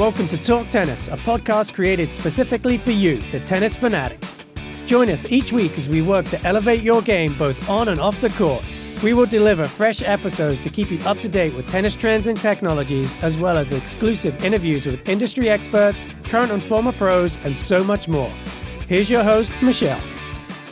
Welcome to Talk Tennis, a podcast created specifically for you, the tennis fanatic. Join us each week as we work to elevate your game both on and off the court. We will deliver fresh episodes to keep you up to date with tennis trends and technologies, as well as exclusive interviews with industry experts, current and former pros, and so much more. Here's your host, Michelle.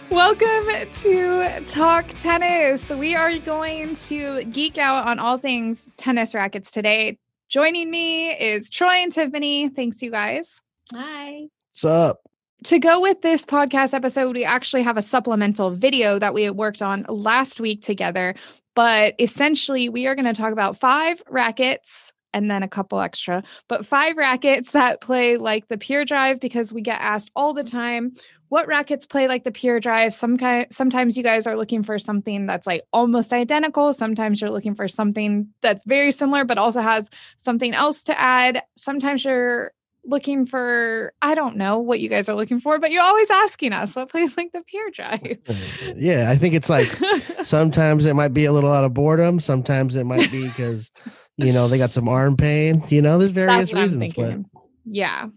Welcome to Talk Tennis. We are going to geek out on all things tennis rackets today. Joining me is Troy and Tiffany. Thanks, you guys. Hi. What's up? To go with this podcast episode, we actually have a supplemental video that we worked on last week together. But essentially, we are going to talk about five rackets and then a couple extra, but five rackets that play like the Pure Drive because we get asked all the time what rackets play like the Pure Drive. Some kind, sometimes you guys are looking for something that's like almost identical. Sometimes you're looking for something that's very similar, but also has something else to add. Sometimes you're looking for I don't know what you guys are looking for, but you're always asking us what plays like the Pure Drive. Yeah, I think it's like sometimes it might be a little out of boredom. Sometimes it might be because you know they got some arm pain. You know, there's various reasons. But yeah.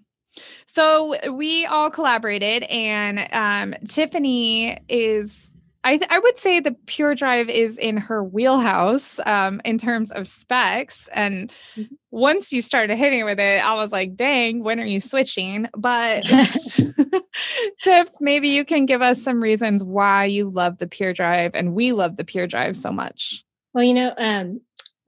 So we all collaborated, and um, Tiffany is. I, th- I would say the Pure Drive is in her wheelhouse um, in terms of specs. And Mm-hmm. once you started hitting with it, I was like, dang, when are you switching? But Tiff, maybe you can give us some reasons why you love the Pure Drive and we love the Pure Drive so much. Well, you know, um,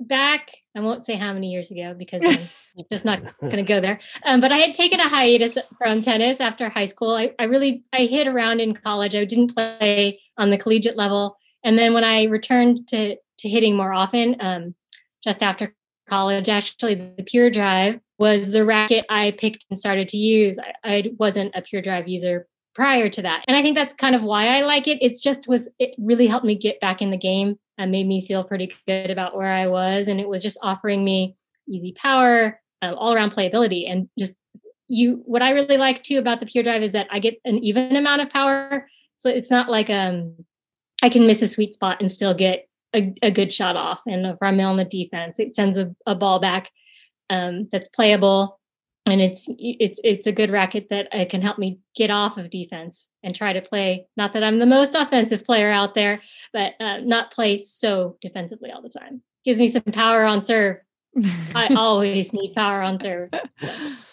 back, I won't say how many years ago because I'm just not going to go there. Um, but I had taken a hiatus from tennis after high school. I, I really, I hit around in college. I didn't play on the collegiate level. And then when I returned to, to hitting more often, um, just after college, actually the Pure Drive was the racket I picked and started to use. I, I wasn't a Pure Drive user prior to that. And I think that's kind of why I like it. It's just was it really helped me get back in the game and made me feel pretty good about where I was. And it was just offering me easy power, um, all around playability, and just you. What I really like too about the Pure Drive is that I get an even amount of power. So it's not like um I can miss a sweet spot and still get a, a good shot off. And if I'm on the defense, it sends a, a ball back um, that's playable and it's it's it's a good racket that uh, can help me get off of defense and try to play. Not that I'm the most offensive player out there, but uh, not play so defensively all the time. Gives me some power on serve. I always need power on serve.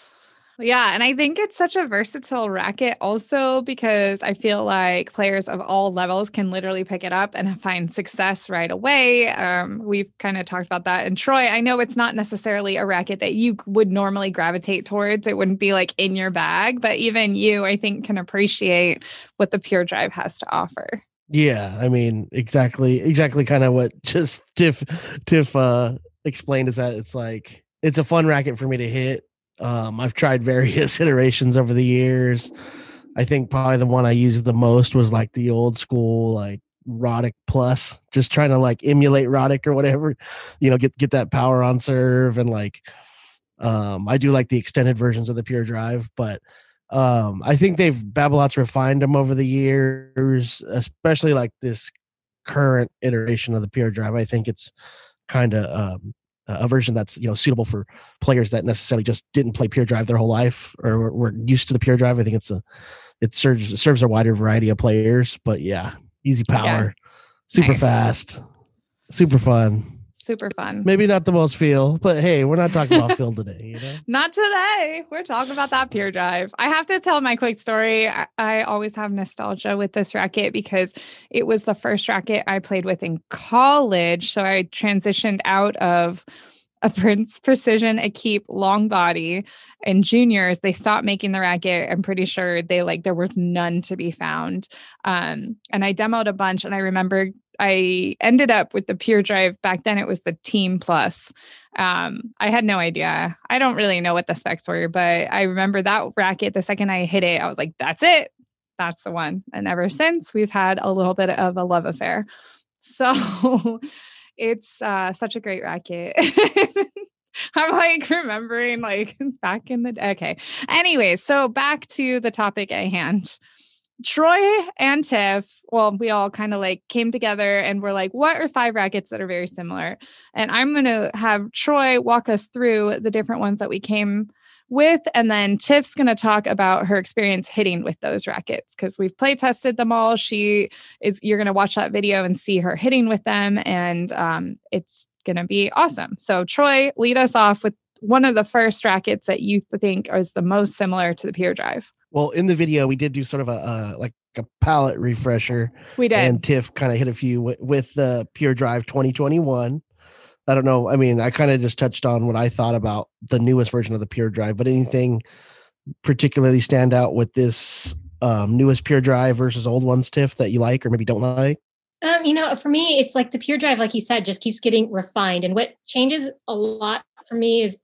Yeah, and I think it's such a versatile racket also because I feel like players of all levels can literally pick it up and find success right away. Um, we've kind of talked about that. And Troy, I know it's not necessarily a racket that you would normally gravitate towards. It wouldn't be like in your bag, but even you, I think, can appreciate what the Pure Drive has to offer. yeah, I mean, exactly, exactly, kind of what just Tiff Tiff uh, explained is that it's like it's a fun racket for me to hit. Um, I've tried various iterations over the years. I think probably the one I used the most was like the old school, like Roddick Plus, just trying to like emulate Roddick or whatever, you know, get get that power on serve and like um I do like the extended versions of the Pure Drive, but um I think they've Babolat's refined them over the years, especially like this current iteration of the Pure Drive. I think it's kind of um a version that's you know suitable for players that necessarily just didn't play pure drive their whole life or were, used to the pure drive. I think it's a it serves serves a wider variety of players but yeah easy power super Nice. fast super fun Super fun. maybe not the most feel but hey we're not talking about feel today you know Not today. We're talking about that Pure Drive. I have to tell my quick story. I, I always have nostalgia with this racket because it was the first racket I played with in college. So I transitioned out of a Prince Precision Equipe long body and juniors. They stopped making the racket. I'm pretty sure they like there was none to be found. Um, and I demoed a bunch, and I remember I ended up with the Pure Drive. Back then, it was the Team Plus. Um, I had no idea. I don't really know what the specs were, but I remember that racket. The second I hit it, I was like, "That's it, that's the one." And ever since, we've had a little bit of a love affair. So it's uh, such a great racket. I'm like remembering like back in the day. Okay. Anyway, so back to the topic at hand. Troy and Tiff, well, we all kind of like came together and we're like, what are five rackets that are very similar? And I'm going to have Troy walk us through the different ones that we came with. And then Tiff's going to talk about her experience hitting with those rackets because we've play tested them all. She is, you're going to watch that video and see her hitting with them. And um, it's going to be awesome. So, Troy, lead us off with one of the first rackets that you think is the most similar to the Pure Drive. Well, in the video, we did do sort of a uh, like a palate refresher. We did. And Tiff kind of hit a few w- with the Pure Drive 2021. I don't know. I mean, I kind of just touched on what I thought about the newest version of the Pure Drive, but anything particularly stand out with this um, newest Pure Drive versus old ones, Tiff, that you like or maybe don't like? Um, you know, for me, it's like the Pure Drive, like you said, just keeps getting refined. And what changes a lot for me is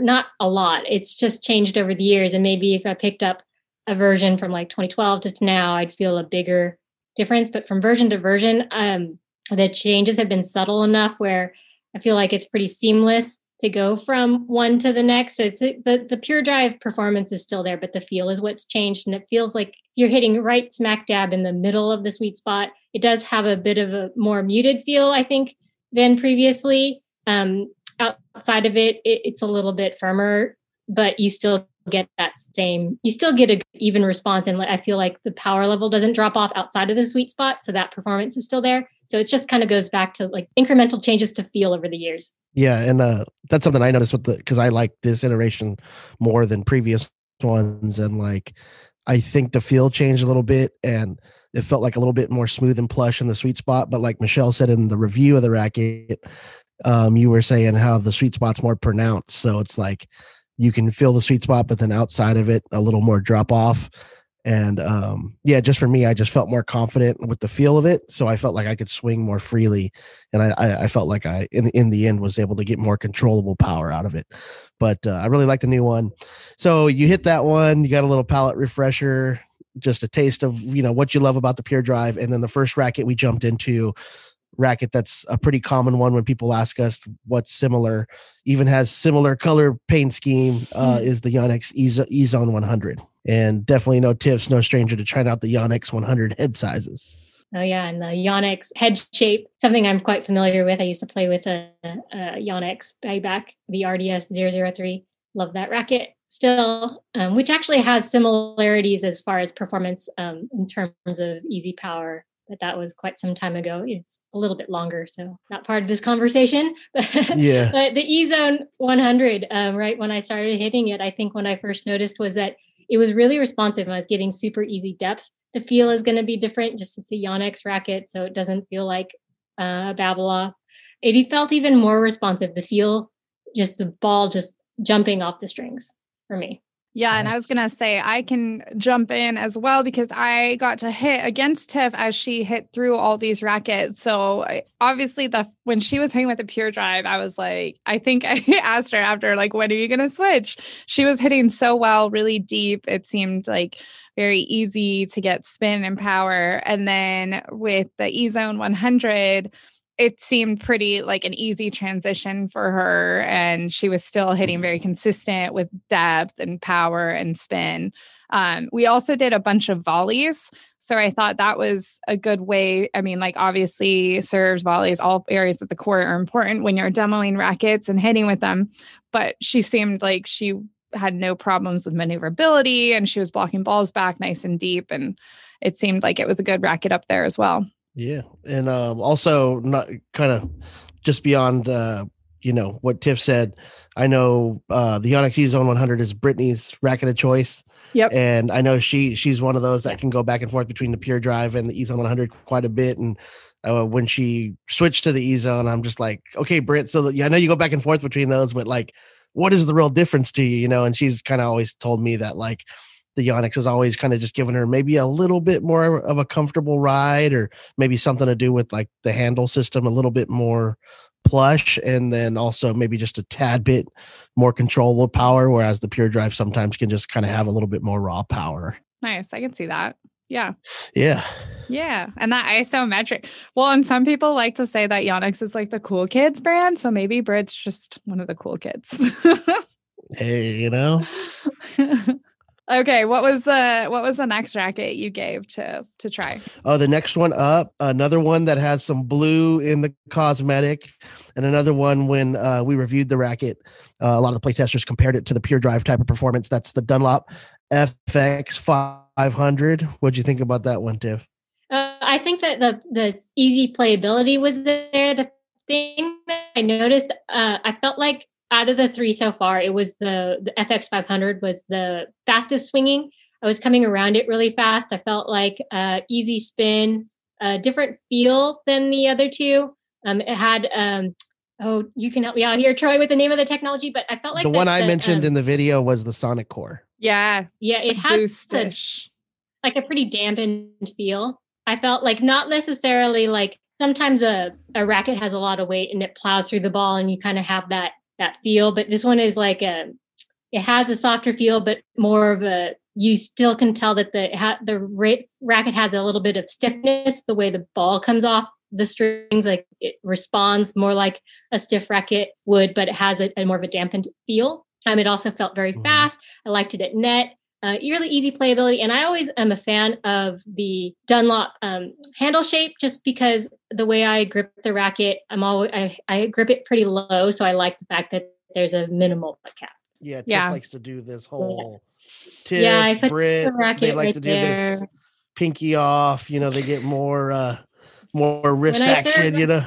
not a lot. It's just changed over the years. And maybe if I picked up a version from like 2012 to now, I'd feel a bigger difference. But from version to version, um, the changes have been subtle enough where I feel like it's pretty seamless to go from one to the next. So it's the the pure drive performance is still there, but the feel is what's changed, and it feels like you're hitting right smack dab in the middle of the sweet spot. It does have a bit of a more muted feel, I think, than previously. Um, outside of it, it, it's a little bit firmer, but you still get that same you still get a even response. And i feel like the power level doesn't drop off outside of the sweet spot so that performance is still there. So it just kind of goes back to like incremental changes to feel over the years. Yeah and uh that's something i noticed with the because i like this iteration more than previous ones and like i think the feel changed a little bit and it felt like a little bit more smooth and plush in the sweet spot. But like michelle said in the review of the racket um you were saying how the sweet spot's more pronounced so it's like you can feel the sweet spot, but then outside of it, a little more drop off. And um, yeah, just for me, I just felt more confident with the feel of it. So I felt like I could swing more freely. And I, I, felt like I, in, in the end, was able to get more controllable power out of it. But uh, I really like the new one. So you hit that one, you got a little palate refresher, just a taste of, you know, what you love about the Pure Drive. And then the first racket we jumped into racket that's a pretty common one when people ask us what's similar even has similar color paint scheme uh, mm. is the Yonex E Zone 100 and definitely no Tiff's no stranger to trying out the Yonex 100 head sizes. Oh yeah and the Yonex head shape something i'm quite familiar with. I used to play with a, a Yonex back the rds 003 love that racket still um, which actually has similarities as far as performance um, in terms of easy power but that was quite some time ago. It's a little bit longer, so not part of this conversation. yeah. but the E Zone 100, um, right when I started hitting it, I think when I first noticed was that it was really responsive. I was getting super easy depth. The feel is going to be different. Just it's a Yonex racket, so it doesn't feel like uh, a Babolat. It felt even more responsive. The feel, just the ball just jumping off the strings for me. Yeah, and I was gonna say I can jump in as well because I got to hit against Tiff as she hit through all these rackets. So obviously, the when she was hitting with the pure drive, I was like, I think I asked her after, like, when are you gonna switch? She was hitting so well, really deep. It seemed like very easy to get spin and power. And then with the E Zone 100, it seemed pretty like an easy transition for her and she was still hitting very consistent with depth and power and spin. Um, we also did a bunch of volleys so i thought that was a good way i mean like obviously serves volleys all areas of the court are important when you're demoing rackets and hitting with them but she seemed like she had no problems with maneuverability and she was blocking balls back nice and deep and it seemed like it was a good racket up there as well yeah, and um, also not kind of just beyond uh, you know what Tiff said. I know uh, the Yonex E Zone 100 is Brittany's racket of choice. Yep. And I know she she's one of those that can go back and forth between the Pure Drive and the E Zone 100 quite a bit. And uh, when she switched to the E Zone, I'm just like, okay, Britt. So yeah, I know you go back and forth between those, but like, what is the real difference to you? You know? And she's kind of always told me that like the Yonex has always kind of just given her maybe a little bit more of a comfortable ride, or maybe something to do with like the handle system a little bit more plush, and then also maybe just a tad bit more controllable power. Whereas the Pure Drive sometimes can just kind of have a little bit more raw power. Nice, I can see that. Yeah. Yeah. Yeah. And that isometric. Well, and some people like to say that Yonex is like the cool kids brand. So maybe Brit's just one of the cool kids. hey, you know? Okay, what was the what was the next racket you gave to to try? Oh, the next one up, another one that has some blue in the cosmetic, and another one when uh, we reviewed the racket, uh, a lot of the playtesters compared it to the Pure Drive type of performance. That's the Dunlop FX 500. What'd you think about that one, Tiff? Uh, I think that the the easy playability was there. The thing that I noticed, uh, I felt like out of the three so far, it was the the FX 500 was the fastest swinging. I was coming around it really fast. I felt like uh, easy spin, a different feel than the other two. Um, it had um, oh, you can help me out here, Troy, with the name of the technology. But I felt like the one I the, mentioned um, in the video was the Sonic Core. Yeah, yeah, it has a, like a pretty dampened feel. I felt like not necessarily like sometimes a, a racket has a lot of weight and it plows through the ball and you kind of have that that feel, but this one is like a it has a softer feel, but more of a you still can tell that the ha, the ra- racket has a little bit of stiffness. The way the ball comes off the strings, like it responds more like a stiff racket would, but it has a, a more of a dampened feel. Um, it also felt very Mhm. fast. I liked it at net. Uh, really easy playability, and I always am a fan of the Dunlop um, handle shape, just because the way I grip the racket, I'm always I, I grip it pretty low, so I like the fact that there's a minimal cap. Yeah, Tiff Yeah. likes to do this whole Tiff, Yeah, I put Brit, the racket they like right to do this pinky off. You know, they get more uh more wrist I serve action. You know,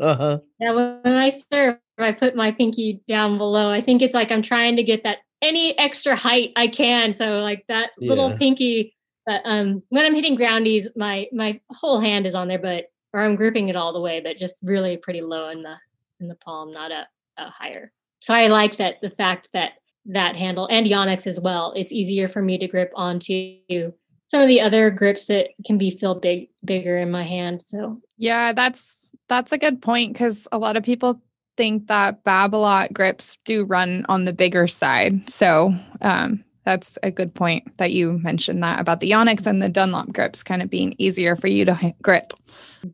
uh huh. Yeah, when I serve, I put my pinky down below. I think it's like I'm trying to get that any extra height I can. So like that little Yeah. pinky. But um, when I'm hitting groundies, my my whole hand is on there, but or I'm gripping it all the way, but just really pretty low in the in the palm, not a, a higher. So I like that the fact that that handle and Yonex as well. It's easier for me to grip onto some of the other grips that can be feel big bigger in my hand. So Yeah, that's that's a good point because a lot of people think that Babolat grips do run on the bigger side. So um, that's a good point that you mentioned that about the Yonex and the Dunlop grips kind of being easier for you to grip.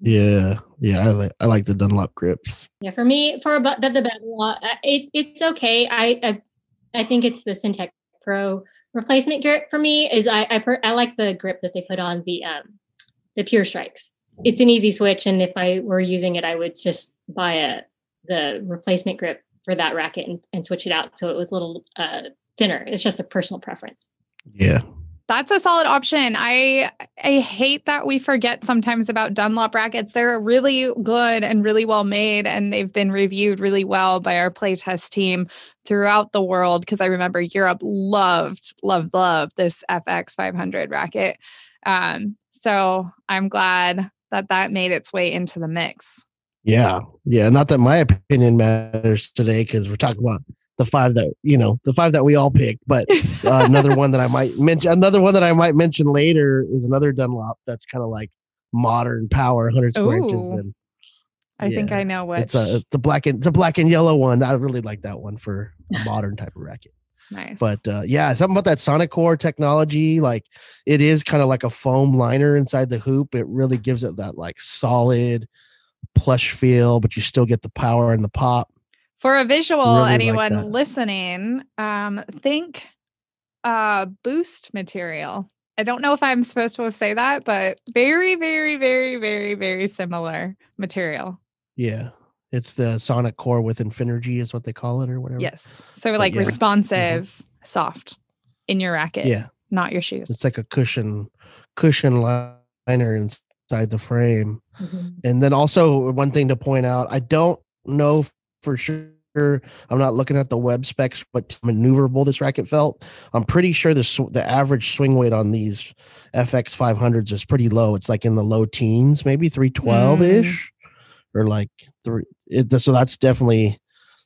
Yeah, yeah. I like I like the Dunlop grips. Yeah, for me, for about that's about a lot. Uh, It it's okay. I I, I think it's the Syntec Pro replacement grip for me. Is I I, per, I like the grip that they put on the um the Pure Strikes. It's an easy switch, and if I were using it, I would just buy a the replacement grip for that racket and, and switch it out so it was a little uh thinner. It's just a personal preference. Yeah, That's a solid option. I I hate that we forget sometimes about Dunlop rackets. They're really good and really well made, and they've been reviewed really well by our playtest team throughout the world. Because I remember Europe loved, loved, loved this FX 500 racket. Um, so I'm glad that that made its way into the mix. Yeah, yeah. Not that my opinion matters today because we're talking about the five that you know the five that we all picked. But uh, another one that I might mention, another one that I might mention later is another Dunlop that's kind of like modern power, 100 square inches, Ooh. and I think I know what. it's a the black and it's a black and yellow one. I really like that one for a modern type of racket. nice. But uh, yeah, something about that Sonic Core technology, like it is kind of like a foam liner inside the hoop. It really gives it that like solid plush feel, but you still get the power and the pop. For a visual, Really anyone that. listening, um, think uh boost material. I don't know if I'm supposed to say that, but very, very, very, very, very similar material. Yeah, it's the Sonic Core with Infinergy is what they call it or whatever. Yes. So like yeah. Mm-hmm. responsive, soft in your racket, yeah, not your shoes. it's like a cushion cushion liner inside the frame. Mm-hmm. And then also one thing to point out, I don't know for sure. I'm not looking at the web specs, but maneuverable this racket felt. I'm pretty sure the sw- the average swing weight on these FX 500s is pretty low. It's like in the low teens, maybe 312 ish, mm. or like three. It, so that's definitely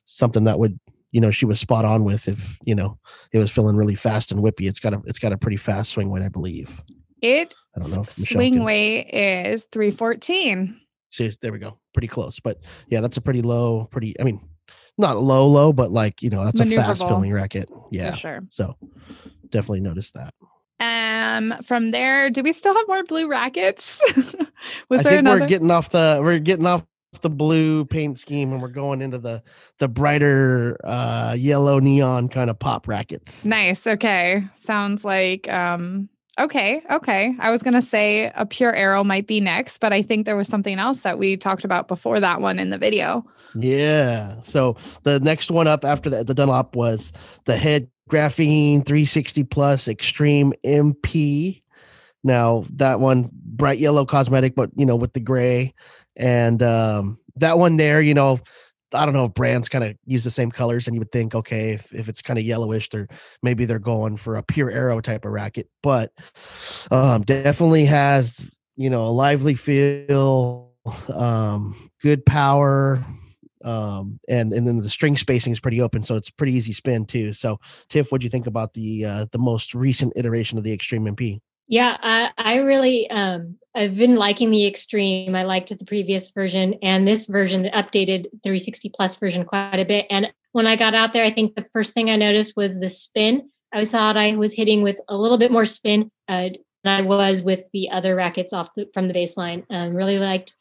something that would you know she was spot on with if you know it was feeling really fast and whippy. It's got a it's got a pretty fast swing weight, I believe. It I don't know if Michelle swing weight is 314. See, there we go. Pretty close. But yeah, that's a pretty low, pretty I mean, not low, low, but like, you know, that's a fast filling racket. For Yeah. sure. So definitely noticed that. Um, from there, do we still have more blue rackets? Was I there think another? we're getting off the we're getting off the blue paint scheme and we're going into the the brighter uh yellow neon kind of pop rackets. Nice. Okay. Sounds like um okay, okay. I was going to say a pure aero might be next, but I think there was something else that we talked about before that one in the video. Yeah. So the next one up after the, the Dunlop was the head graphene 360 plus extreme MP. Now that one bright yellow cosmetic, but you know, with the gray and um that one there, you know, I don't know if brands kind of use the same colors, and you would think, okay, if, if it's kind of yellowish, they're maybe they're going for a pure aero type of racket, but um, definitely has you know a lively feel, um, good power, um, and and then the string spacing is pretty open, so it's pretty easy spin too. So, Tiff, what do you think about the uh, the most recent iteration of the Extreme MP? Yeah, I, I really um, I've been liking the extreme. I liked the previous version and this version, the updated 360 plus version, quite a bit. And when I got out there, I think the first thing I noticed was the spin. I thought I was hitting with a little bit more spin uh, than I was with the other rackets off the, from the baseline. Um, really liked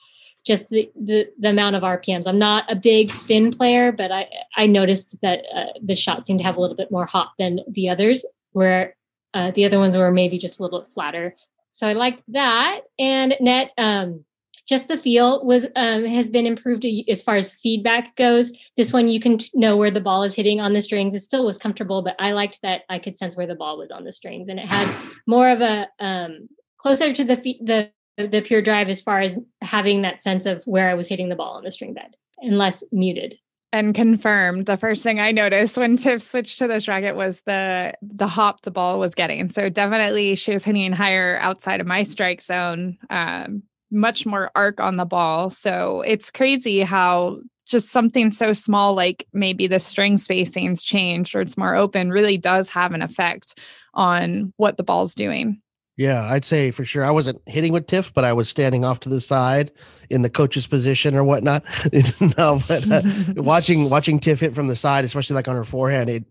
just the, the, the amount of RPMs. I'm not a big spin player, but I I noticed that uh, the shot seemed to have a little bit more hop than the others. Where uh, the other ones were maybe just a little bit flatter. So I liked that. And net, um, just the feel was um, has been improved as far as feedback goes. This one you can know where the ball is hitting on the strings. It still was comfortable, but I liked that I could sense where the ball was on the strings, and it had more of a um, closer to the the the pure drive as far as having that sense of where I was hitting the ball on the string bed and less muted and confirmed the first thing i noticed when tiff switched to this racket was the the hop the ball was getting. So definitely she was hitting higher outside of my strike zone um, much more arc on the ball. So it's crazy how just something so small like maybe the string spacing's changed or it's more open really does have an effect on what the ball's doing yeah, I'd say for sure. I wasn't hitting with Tiff, but I was standing off to the side in the coach's position or whatnot. no, but uh, watching watching Tiff hit from the side, especially like on her forehand, it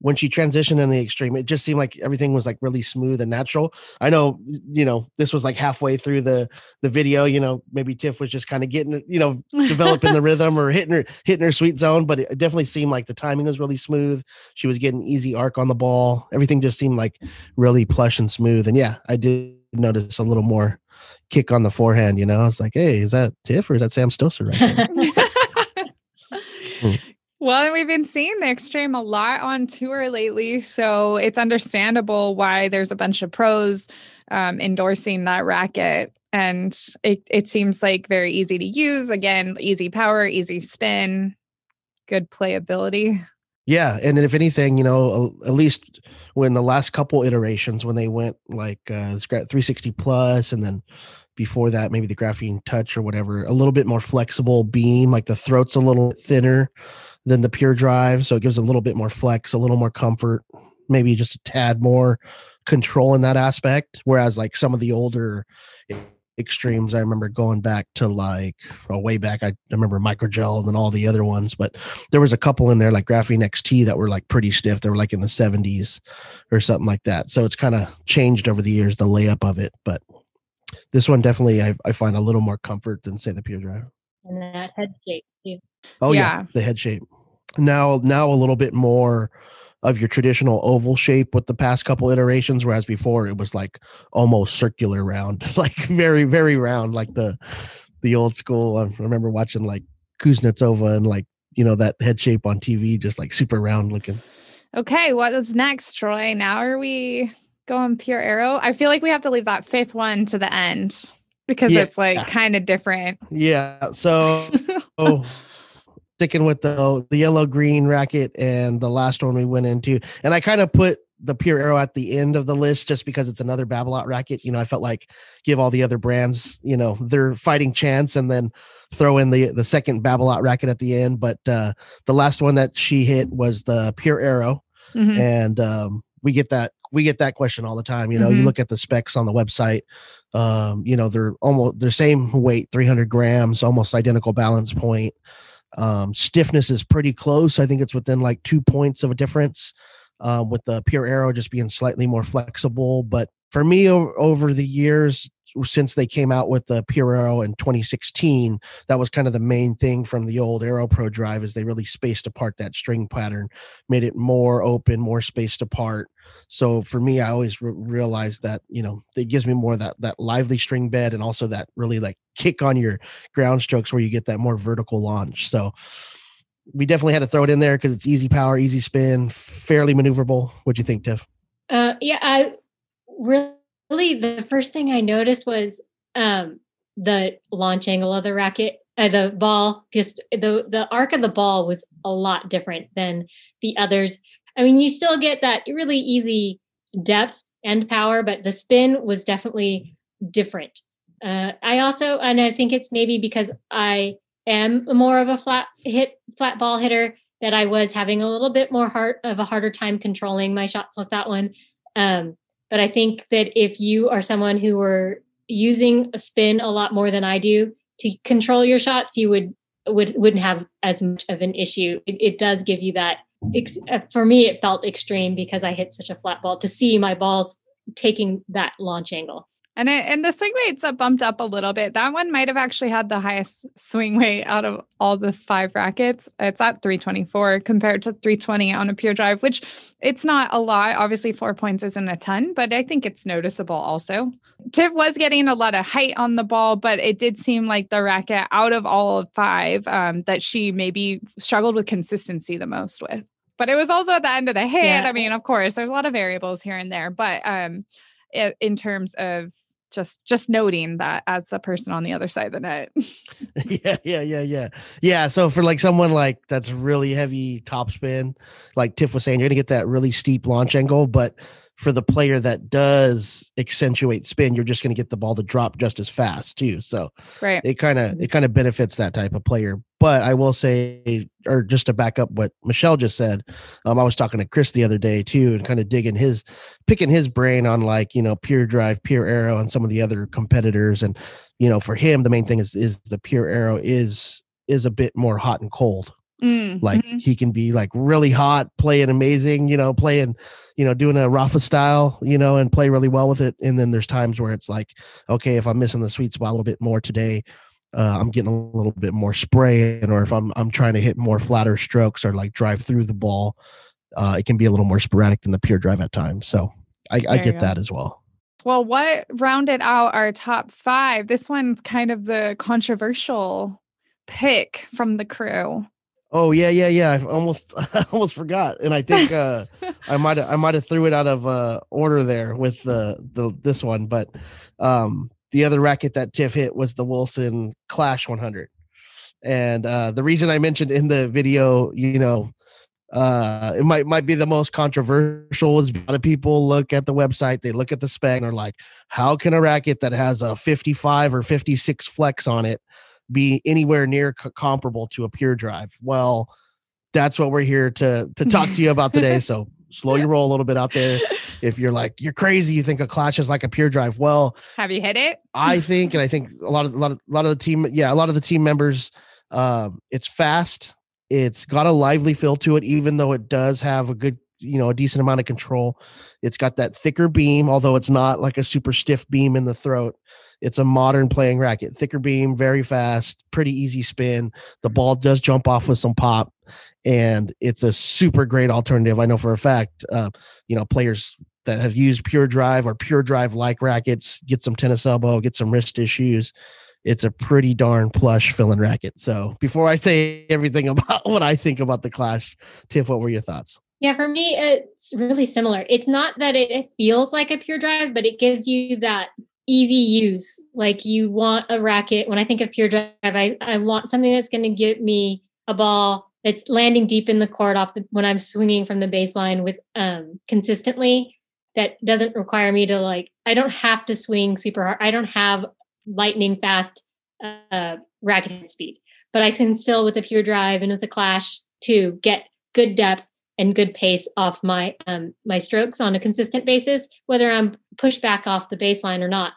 when she transitioned in the extreme, it just seemed like everything was like really smooth and natural. I know, you know, this was like halfway through the the video. You know, maybe Tiff was just kind of getting, you know, developing the rhythm or hitting her hitting her sweet zone, but it definitely seemed like the timing was really smooth. She was getting easy arc on the ball. Everything just seemed like really plush and smooth. And yeah, I did notice a little more kick on the forehand. You know, I was like, hey, is that Tiff or is that Sam Stosur right hmm. Well, we've been seeing the extreme a lot on tour lately, so it's understandable why there's a bunch of pros um, endorsing that racket. And it, it seems like very easy to use. Again, easy power, easy spin, good playability. Yeah, and if anything, you know, at least when the last couple iterations, when they went like uh, 360 plus, and then before that, maybe the graphene touch or whatever, a little bit more flexible beam, like the throat's a little thinner than the pure drive. So it gives a little bit more flex, a little more comfort, maybe just a tad more control in that aspect. Whereas like some of the older extremes, I remember going back to like oh, way back. I remember microgel and all the other ones, but there was a couple in there like graphene XT that were like pretty stiff. They were like in the 70s or something like that. So it's kind of changed over the years, the layup of it. But this one definitely I, I find a little more comfort than say the pure drive. And that head shape too. Oh yeah. yeah, the head shape. Now now a little bit more of your traditional oval shape with the past couple iterations, whereas before it was like almost circular round, like very, very round, like the the old school. I remember watching like Kuznetsova and like, you know, that head shape on TV, just like super round looking. Okay, what is next, Troy? Now are we going pure aero? I feel like we have to leave that fifth one to the end because yeah. it's like kind of different. Yeah. So oh sticking with the the yellow green racket and the last one we went into, and I kind of put the pure aero at the end of the list just because it's another Babolat racket. You know, I felt like give all the other brands, you know, their fighting chance and then throw in the the second Babolat racket at the end. But uh the last one that she hit was the pure aero. Mm-hmm. And um we get that we get that question all the time. You know, mm-hmm. you look at the specs on the website, um, you know, they're almost they're same weight, 300 grams, almost identical balance point. Um, stiffness is pretty close. I think it's within like two points of a difference. Um, with the pure aero just being slightly more flexible, but for me over, over the years, since they came out with the Pure Aero in 2016, that was kind of the main thing from the old Aero Pro drive is they really spaced apart that string pattern, made it more open, more spaced apart. So for me, I always re- realized that you know it gives me more that that lively string bed and also that really like kick on your ground strokes where you get that more vertical launch. So we definitely had to throw it in there because it's easy power, easy spin, fairly maneuverable. What do you think, Tiff? Uh, yeah, I really the first thing I noticed was um, the launch angle of the racket, uh, the ball. Just the the arc of the ball was a lot different than the others. I mean, you still get that really easy depth and power, but the spin was definitely different. Uh, I also, and I think it's maybe because I am more of a flat hit, flat ball hitter that I was having a little bit more hard of a harder time controlling my shots with that one. Um, but I think that if you are someone who were using a spin a lot more than I do to control your shots, you would would wouldn't have as much of an issue. It, it does give you that. Uh, for me, it felt extreme because I hit such a flat ball to see my balls taking that launch angle. And it, and the swing weight's bumped up a little bit. That one might have actually had the highest swing weight out of all the five rackets. It's at 324 compared to 320 on a pure drive, which it's not a lot. Obviously, four points isn't a ton, but I think it's noticeable also. Tiff was getting a lot of height on the ball, but it did seem like the racket out of all of five um, that she maybe struggled with consistency the most with. But it was also at the end of the hit. Yeah. I mean, of course, there's a lot of variables here and there, but um, in terms of just just noting that as the person on the other side of the net. yeah, yeah, yeah, yeah. Yeah. So for like someone like that's really heavy topspin, like Tiff was saying, you're gonna get that really steep launch angle, but for the player that does accentuate spin, you're just going to get the ball to drop just as fast too. So right. it kind of it kind of benefits that type of player. But I will say, or just to back up what Michelle just said, um, I was talking to Chris the other day too, and kind of digging his, picking his brain on like you know pure drive, pure aero, and some of the other competitors. And you know, for him, the main thing is is the pure aero is is a bit more hot and cold Mm, like mm-hmm. he can be like really hot, playing amazing, you know, playing, you know, doing a Rafa style, you know, and play really well with it. And then there's times where it's like, okay, if I'm missing the sweet spot a little bit more today, uh, I'm getting a little bit more spraying, or if I'm I'm trying to hit more flatter strokes or like drive through the ball, uh, it can be a little more sporadic than the pure drive at times. So I, I get that as well. Well, what rounded out our top five? This one's kind of the controversial pick from the crew. Oh yeah, yeah, yeah. I almost I almost forgot. And I think uh I might I might have threw it out of uh order there with the the this one, but um the other racket that Tiff hit was the Wilson Clash 100. And uh the reason I mentioned in the video, you know, uh it might might be the most controversial is a lot of people look at the website they look at the spec and are like how can a racket that has a 55 or 56 flex on it be anywhere near c- comparable to a pure drive. Well, that's what we're here to to talk to you about today. So slow your roll a little bit out there. If you're like you're crazy, you think a Clash is like a pure drive. Well, have you hit it? I think, and I think a lot of a lot of a lot of the team, yeah, a lot of the team members, um, it's fast. It's got a lively feel to it, even though it does have a good you know a decent amount of control it's got that thicker beam although it's not like a super stiff beam in the throat it's a modern playing racket. Thicker beam very fast pretty easy spin. The ball does jump off with some pop and it's a super great alternative. I know for a fact uh, you know players that have used pure drive or pure drive like rackets get some tennis elbow get some wrist issues. It's a pretty darn plush filling racket. So before i say everything about what i think about the clash tiff what were your thoughts? Yeah, for me, it's really similar. It's not that it feels like a pure drive, but it gives you that easy use. Like you want a racket. When I think of pure drive, I, I want something that's going to give me a ball that's landing deep in the court off the, when I'm swinging from the baseline with um, consistently. That doesn't require me to like. I don't have to swing super hard. I don't have lightning fast uh, racket speed, but I can still with a pure drive and with a clash to get good depth and good pace off my um, my strokes on a consistent basis, whether I'm pushed back off the baseline or not,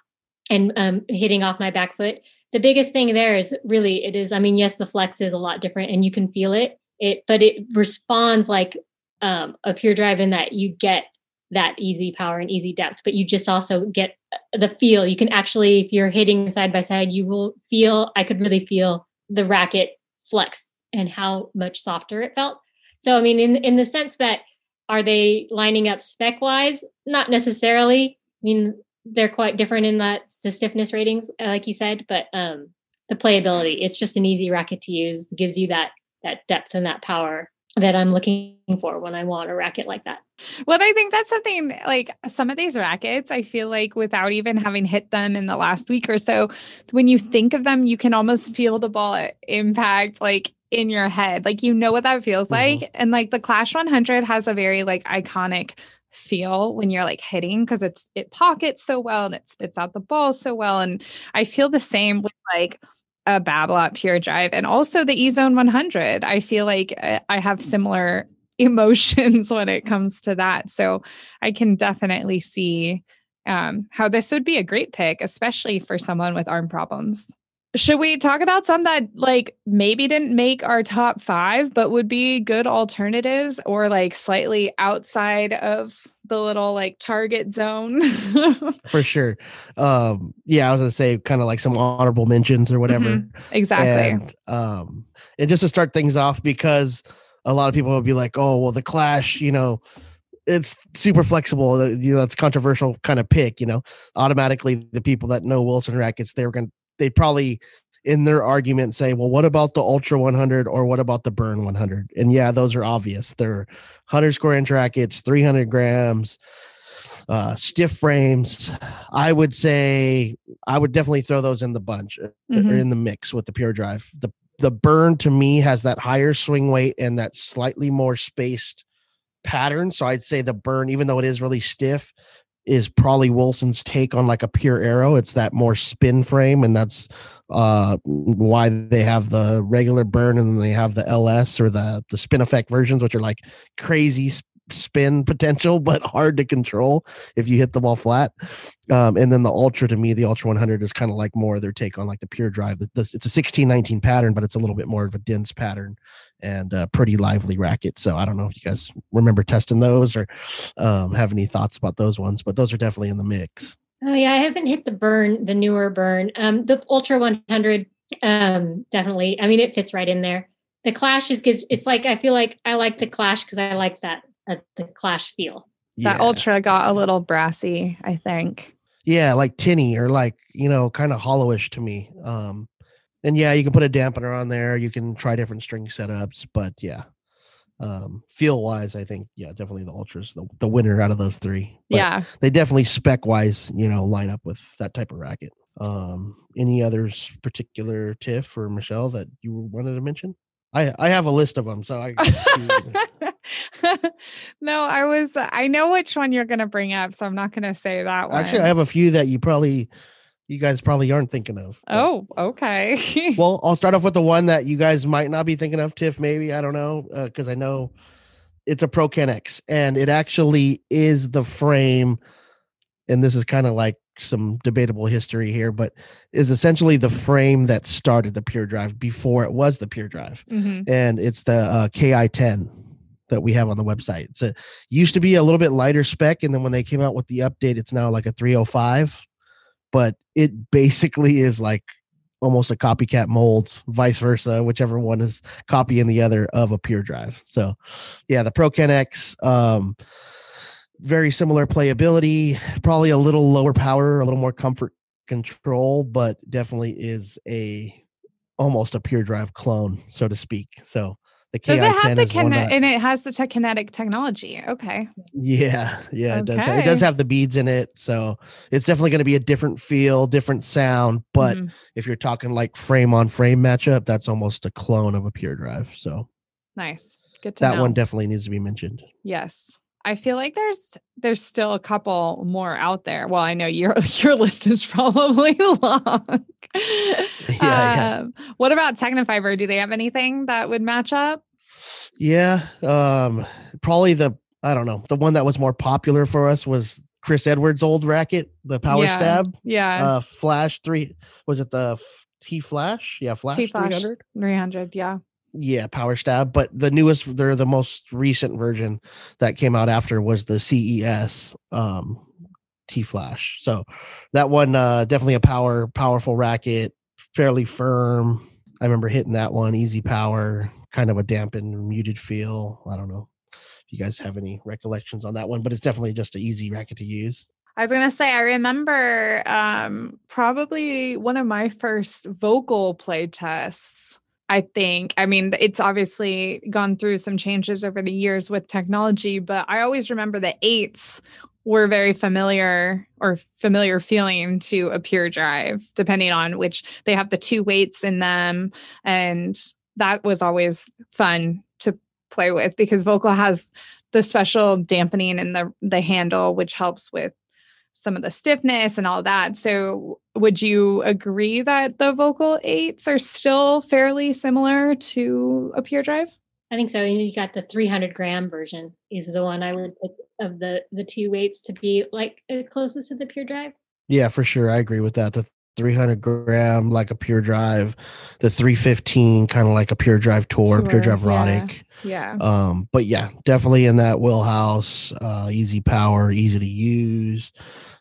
and um, hitting off my back foot. The biggest thing there is really it is. I mean, yes, the flex is a lot different, and you can feel it. It, but it responds like um, a pure drive in that you get that easy power and easy depth, but you just also get uh, the feel. You can actually, if you're hitting side by side, you will feel, I could really feel the racket flex and how much softer it felt. So, I mean, in, in the sense that are they lining up spec wise? Not necessarily. I mean, they're quite different in that the stiffness ratings, uh, like you said, but um, the playability, it's just an easy racket to use. It gives you that that depth and that power that I'm looking for when I want a racket like that. Well, I think that's something like some of these rackets, I feel like without even having hit them in the last week or so, when you think of them, you can almost feel the ball impact like in your head. Like you know what that feels mm-hmm. like. And like the Clash 100 has a very like iconic feel when you're like hitting because it's it pockets so well and it spits out the ball so well. And I feel the same with like a Babolat Pure Drive and also the E Zone 100. I feel like uh, I have similar emotions when it comes to that. So I can definitely see um, how this would be a great pick, especially for someone with arm problems. Should we talk about some that like maybe didn't make our top five, but would be good alternatives or like slightly outside of the little like target zone? For sure. Um, yeah, I was gonna say kind of like some honorable mentions or whatever. Mm-hmm. Exactly. And, um, and just to start things off, because a lot of people will be like, oh, well, the clash, you know, it's super flexible. You know, that's controversial kind of pick, you know. Automatically the people that know Wilson rackets, they're gonna they'd probably in their argument say, well, what about the Ultra 100 or what about the Burn 100? And yeah, those are obvious. They're 100 square inch rackets, 300 grams, uh, stiff frames. I would say I would definitely throw those in the bunch uh, mm-hmm. or in the mix with the Pure Drive. The the Burn to me has that higher swing weight and that slightly more spaced pattern. So I'd say the Burn, even though it is really stiff, is probably Wilson's take on like a pure aero. It's that more spin frame, and that's uh why they have the regular burn and then they have the LS or the the spin effect versions, which are like crazy spin potential, but hard to control if you hit the ball flat. Um, and then the Ultra to me, the Ultra 100 is kind of like more their take on like the pure drive. The, the, it's a 1619 pattern, but it's a little bit more of a dense pattern and a pretty lively racket. So I don't know if you guys remember testing those or um, have any thoughts about those ones, but those are definitely in the mix. Oh yeah, I haven't hit the burn, the newer burn. Um, the Ultra 100, um, definitely. I mean, it fits right in there. The Clash is because it's like I feel like I like the Clash because I like that uh, the Clash feel. That yeah. Ultra got a little brassy, I think. Yeah, like tinny or like you know, kind of hollowish to me. Um, and yeah, you can put a dampener on there. You can try different string setups, but yeah, um, feel wise, I think yeah, definitely the ultras the, the winner out of those three. But yeah, they definitely spec wise, you know, line up with that type of racket. Um, any others particular Tiff or Michelle that you wanted to mention? I I have a list of them, so I. no, I was. I know which one you're going to bring up, so I'm not going to say that one. Actually, I have a few that you probably you guys probably aren't thinking of. Oh, okay. well, I'll start off with the one that you guys might not be thinking of, Tiff. Maybe I don't know because uh, I know it's a ProKennex, and it actually is the frame. And this is kind of like some debatable history here, but is essentially the frame that started the Pure Drive before it was the Pure Drive, mm-hmm. and it's the uh, Ki10 that we have on the website. It's a used to be a little bit lighter spec, and then when they came out with the update, it's now like a 305 but it basically is like almost a copycat mold, vice versa, whichever one is copying the other of a pure drive. So yeah, the ProKennex, um, very similar playability, probably a little lower power, a little more comfort control, but definitely is a almost a pure drive clone, so to speak. So the Ki does it have the kinetic and it has the te- kinetic technology? Okay. Yeah, yeah, it does. It does have the beads in it, so it's definitely going to be a different feel, different sound. But mm-hmm. if you're talking like frame on frame matchup, that's almost a clone of a pure drive. So nice. Good to that know. one definitely needs to be mentioned. Yes. I feel like there's there's still a couple more out there. Well, I know your your list is probably long. yeah, yeah. Um, what about Tecnifibre? Do they have anything that would match up? Yeah, um, probably the I don't know the one that was more popular for us was Chris Edwards' old racket, the Power yeah, Stab. Yeah, uh, Flash three. Was it the T Flash? Yeah, Flash three hundred. Three hundred. Yeah. Yeah, Power Stab, but the newest, they're the most recent version that came out after was the CES um, T Flash. So that one uh, definitely a power, powerful racket, fairly firm. I remember hitting that one, easy power, kind of a dampened, muted feel. I don't know if you guys have any recollections on that one, but it's definitely just an easy racket to use. I was gonna say I remember um, probably one of my first Volkl play tests. I think. I mean, it's obviously gone through some changes over the years with technology, but I always remember the eights were very familiar or familiar feeling to a pure drive, depending on which they have the two weights in them. And that was always fun to play with because Volkl has the special dampening in the the handle, which helps with some of the stiffness and all that. So, would you agree that the Volkl eights are still fairly similar to a pure drive? I think so. You got the 300 gram version is the one I would pick of the the two weights to be like uh, closest to the pure drive. Yeah, for sure. I agree with that. The 300 gram like a pure drive, the 315 kind of like a pure drive tour, Tour, pure drive yeah. erotic. Yeah. Um, but yeah, definitely in that wheelhouse, uh, easy power, easy to use.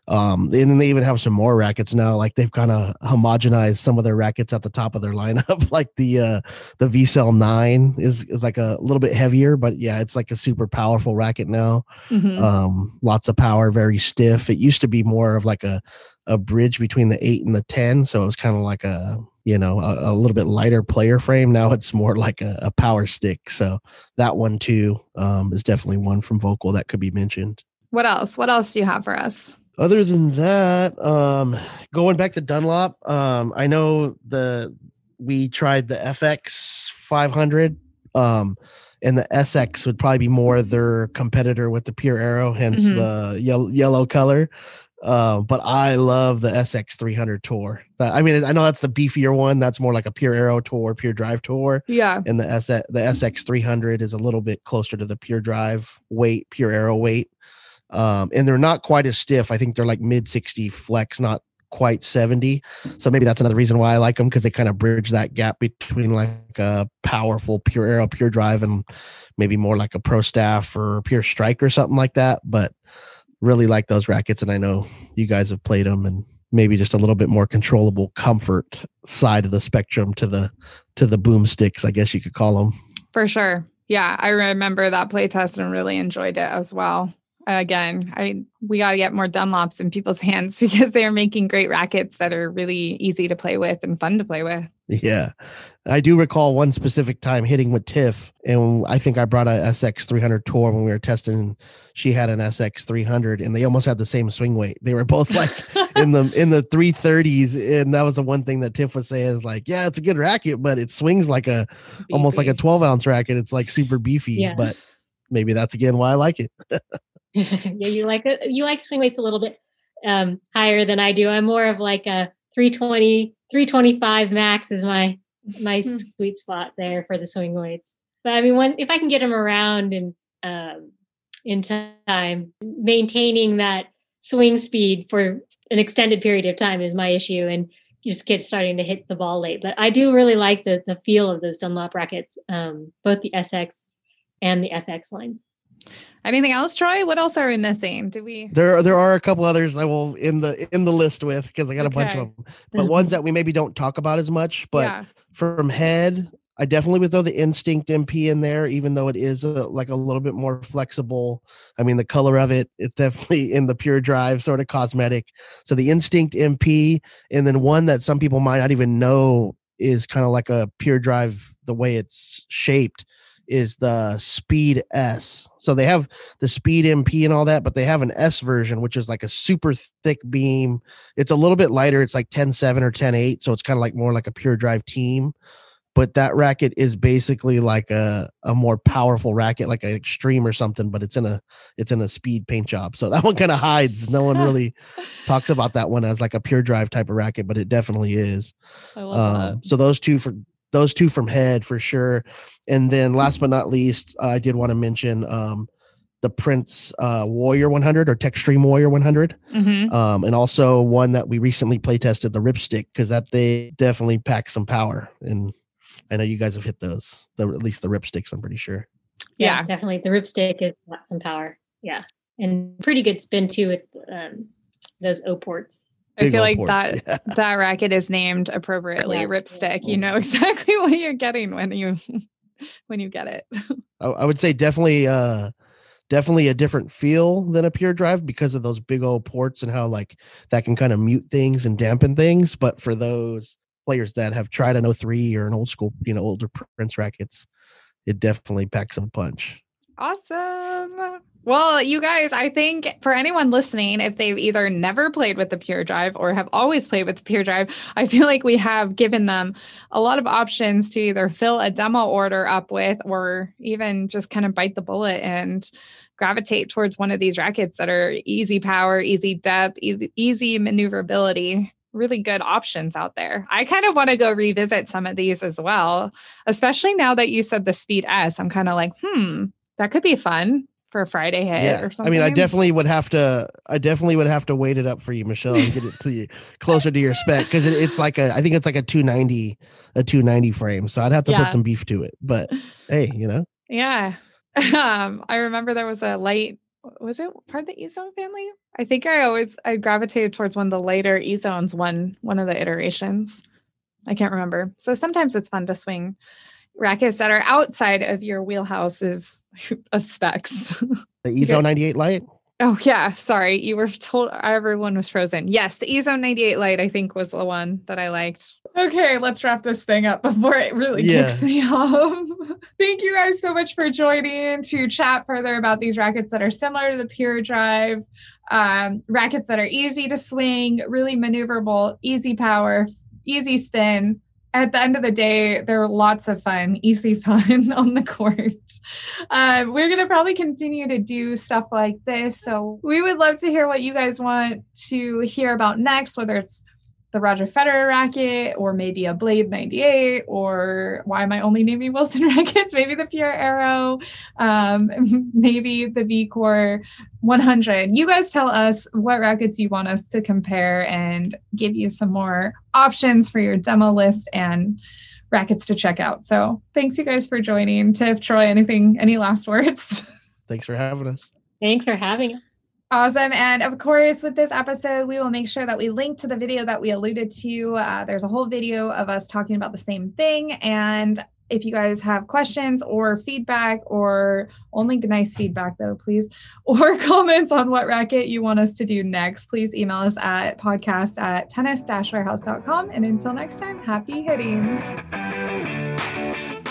Um, and then they even have some more rackets now. Like they've kind of homogenized some of their rackets at the top of their lineup. like the uh the V Cell nine is is like a little bit heavier, but yeah, it's like a super powerful racket now. Mhm. Um, lots of power, very stiff. It used to be more of like a a bridge between the eight and the ten, so it was kind of like a you know a, a little bit lighter player frame. Now it's more like a, a power stick. So that one too um, is definitely one from Volkl that could be mentioned. what else? What else do you have for us? Other than that, um, going back to Dunlop, um, I know the we tried the FX 500, um, and the SX would probably be more their competitor with the Pure Aero, hence Mhm. the yellow, yellow color. Uh, but I love the SX 300 Tour. I mean, I know that's the beefier one. That's more like a Pure Aero Tour, Pure Drive Tour Yeah. and the SX, the SX 300 is a little bit closer to the pure drive weight, pure aero weight. Um, and they're not quite as stiff. I think they're like mid 60 flex, not quite 70. So maybe that's another reason why I like them because they kind of bridge that gap between like a powerful pure aero, pure drive, and maybe more like a pro staff or pure strike or something like that. But really like those rackets. And I know you guys have played them and maybe just a little bit more controllable comfort side of the spectrum to the to the boomsticks, I guess you could call them. For sure. Yeah, I remember that playtest and really enjoyed it as well. Again, I mean we got to get more Dunlops in people's hands because they are making great rackets that are really easy to play with and fun to play with. Yeah. I do recall one specific time hitting with Tiff, and I think I brought a SX 300 tour when we were testing. She had an SX 300, and they almost had the same swing weight. They were both like in the in the 330s, and that was the one thing that Tiff would say is like, "Yeah, it's a good racket, but it swings like a almost like a 12 ounce racket. It's like super beefy, Yeah. but maybe that's again why I like it." yeah, you like it. You like swing weights a little bit um, higher than I do. I'm more of like a 320, 325 max is my my Hmm. sweet spot there for the swing weights. But I mean, when if I can get them around and um, in time, maintaining that swing speed for an extended period of time is my issue, and you just get starting to hit the ball late. But I do really like the the feel of those Dunlop rackets, um, both the SX and the FX lines. Anything else, Troy? What else are we missing? Do we? There, there are a couple others I will in the in the list with because I got a bunch of them, but ones that we maybe don't talk about as much. But yeah. from head i definitely would throw the instinct mp in there even though it is a, like a little bit more flexible i mean the color of it it's definitely in the pure drive sort of cosmetic so the instinct mp and then one that some people might not even know is kind of like a pure drive the way it's shaped is the speed s. So they have the speed mp and all that but they have an s version which is like a super thick beam. It's a little bit lighter. It's like 10 7 or 10 8 so it's kind of like more like a pure drive team. But that racket is basically like a, a more powerful racket like an extreme or something but it's in a it's in a speed paint job. So that one kind of hides. No one really talks about that one as like a pure drive type of racket but it definitely is. I love um, so those two for those two from head for sure and then last but not least i did want to mention um the prince uh warrior 100 or TeXtreme warrior 100 that. Mhm. um, and also one that we recently play tested, the Ripstick, because that they definitely pack some power and I know you guys have hit those. The at least the ripsticks. I'm pretty sure. Yeah, Yeah. definitely. The ripstick is got some power. Yeah, and pretty good spin too with um, those O ports. I feel like ports, that yeah. that racket is named appropriately Yeah. ripstick. You know exactly what you're getting when you when you get it. I, I would say definitely uh definitely a different feel than a pure drive because of those big old ports and how like that can kind of mute things and dampen things but for those players that have tried an O3 or an old school you know older prince rackets it definitely packs a punch Awesome. Well, you guys, I think for anyone listening, if they've either never played with the Pure Drive or have always played with the Pure Drive, I feel like we have given them a lot of options to either fill a demo order up with or even just kind of bite the bullet and gravitate towards one of these rackets that are easy power, easy depth, easy, easy maneuverability. Really good options out there. I kind of want to go revisit some of these as well, especially now that you said the Speed S. I'm kind of like, hmm, that could be fun for a Friday hit or something. i mean i definitely would have to i definitely would have to weight it up for you michelle and get it to you closer to your spec because it, it's like a i think it's like a 290 a 290 frame so i'd have to Yeah. put some beef to it but hey you know Yeah. Um, I remember there was a light, was it part of the E-Zone family? I think I always I gravitated towards one of the later E-Zones one one of the iterations. I can't remember. So sometimes it's fun to swing rackets that are outside of your wheelhouses of specs. the ezo 98 light oh yeah, sorry. You were told everyone was frozen. Yes, the E-Zone 98 light I think was the one that I liked. Okay, let's wrap this thing up before it really Yeah. kicks me off. Thank you guys so much for joining to chat further about these rackets that are similar to the Pure Drive, um, rackets that are easy to swing, really maneuverable, easy power, easy spin. At the end of the day, they're lots of fun, easy fun on the court. Um, we're going to probably continue to do stuff like this. So we would love to hear what you guys want to hear about next, whether it's the Roger Federer racket or maybe a Blade 98 or why am I only naming Wilson rackets? Maybe the Pure Aero, um, maybe the V Core 100. You guys tell us what rackets you want us to compare and give you some more options for your demo list and rackets to check out. So thanks you guys for joining. Tiff, Troy, anything, any last words? thanks for having us Thanks for having us. Awesome. And of course, with this episode, we will make sure that we link to the video that we alluded to. Uh, there's a whole video of us talking about the same thing. And if you guys have questions or feedback, or only nice feedback, though, please, or comments on what racket you want us to do next, please email us at podcast at tennis warehouse.com. And until next time, happy hitting.